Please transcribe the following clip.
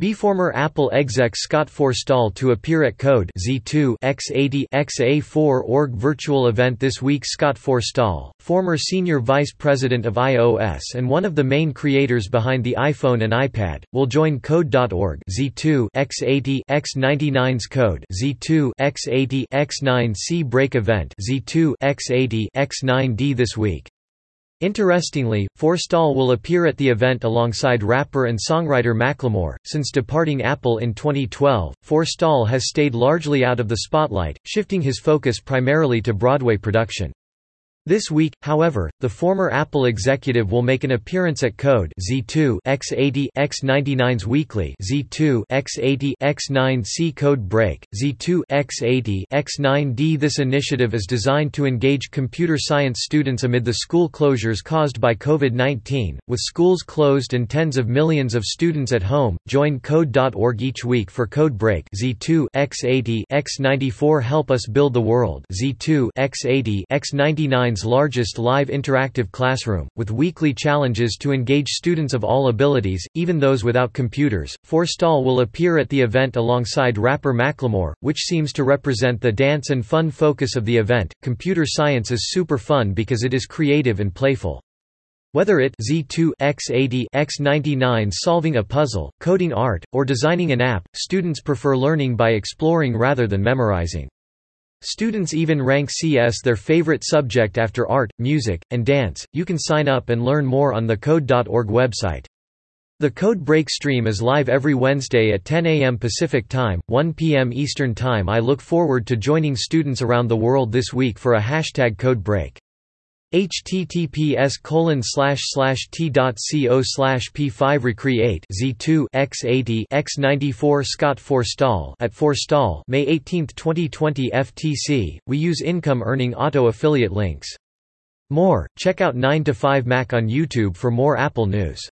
B former Apple exec Scott Forstall to appear at Code Z2 X80 XA4 org virtual event this week Scott Forstall, former senior vice president of iOS and one of the main creators behind the iPhone and iPad, will join Code.org Z2 X80 X99's Code Z2 X80 X9C break event Z2 X80 X9D this week. Interestingly, Forstall will appear at the event alongside rapper and songwriter Macklemore. Since departing Apple in 2012, Forstall has stayed largely out of the spotlight, shifting his focus primarily to Broadway production. This week, however, the former Apple executive will make an appearance at Code Z2 X80 X99's weekly Z2 X80 X9C Code Break Z2 X80 X9D This initiative is designed to engage computer science students amid the school closures caused by COVID-19, with schools closed and tens of millions of students at home. Join code.org each week for Code Break Z2 X80 X94 Help us build the world Z2 X80 X99 largest live interactive classroom, with weekly challenges to engage students of all abilities, even those without computers. Forstall will appear at the event alongside rapper Macklemore, which seems to represent the dance and fun focus of the event. Computer science is super fun because it is creative and playful. Whether it Z2 X80 X99 solving a puzzle, coding art, or designing an app, students prefer learning by exploring rather than memorizing. Students even rank CS their favorite subject after art, music, and dance. You can sign up and learn more on the Code.org website. The Code Break stream is live every Wednesday at 10 a.m. Pacific Time, 1 p.m. Eastern Time. I look forward to joining students around the world this week for a hashtag Code Break https colon t.co slash p5 recreate z2 x80 x94 Scott Forstall at Forstall May 18, 2020 FTC. We use income earning auto affiliate links. More, check out 9 to 5 Mac on YouTube for more Apple news.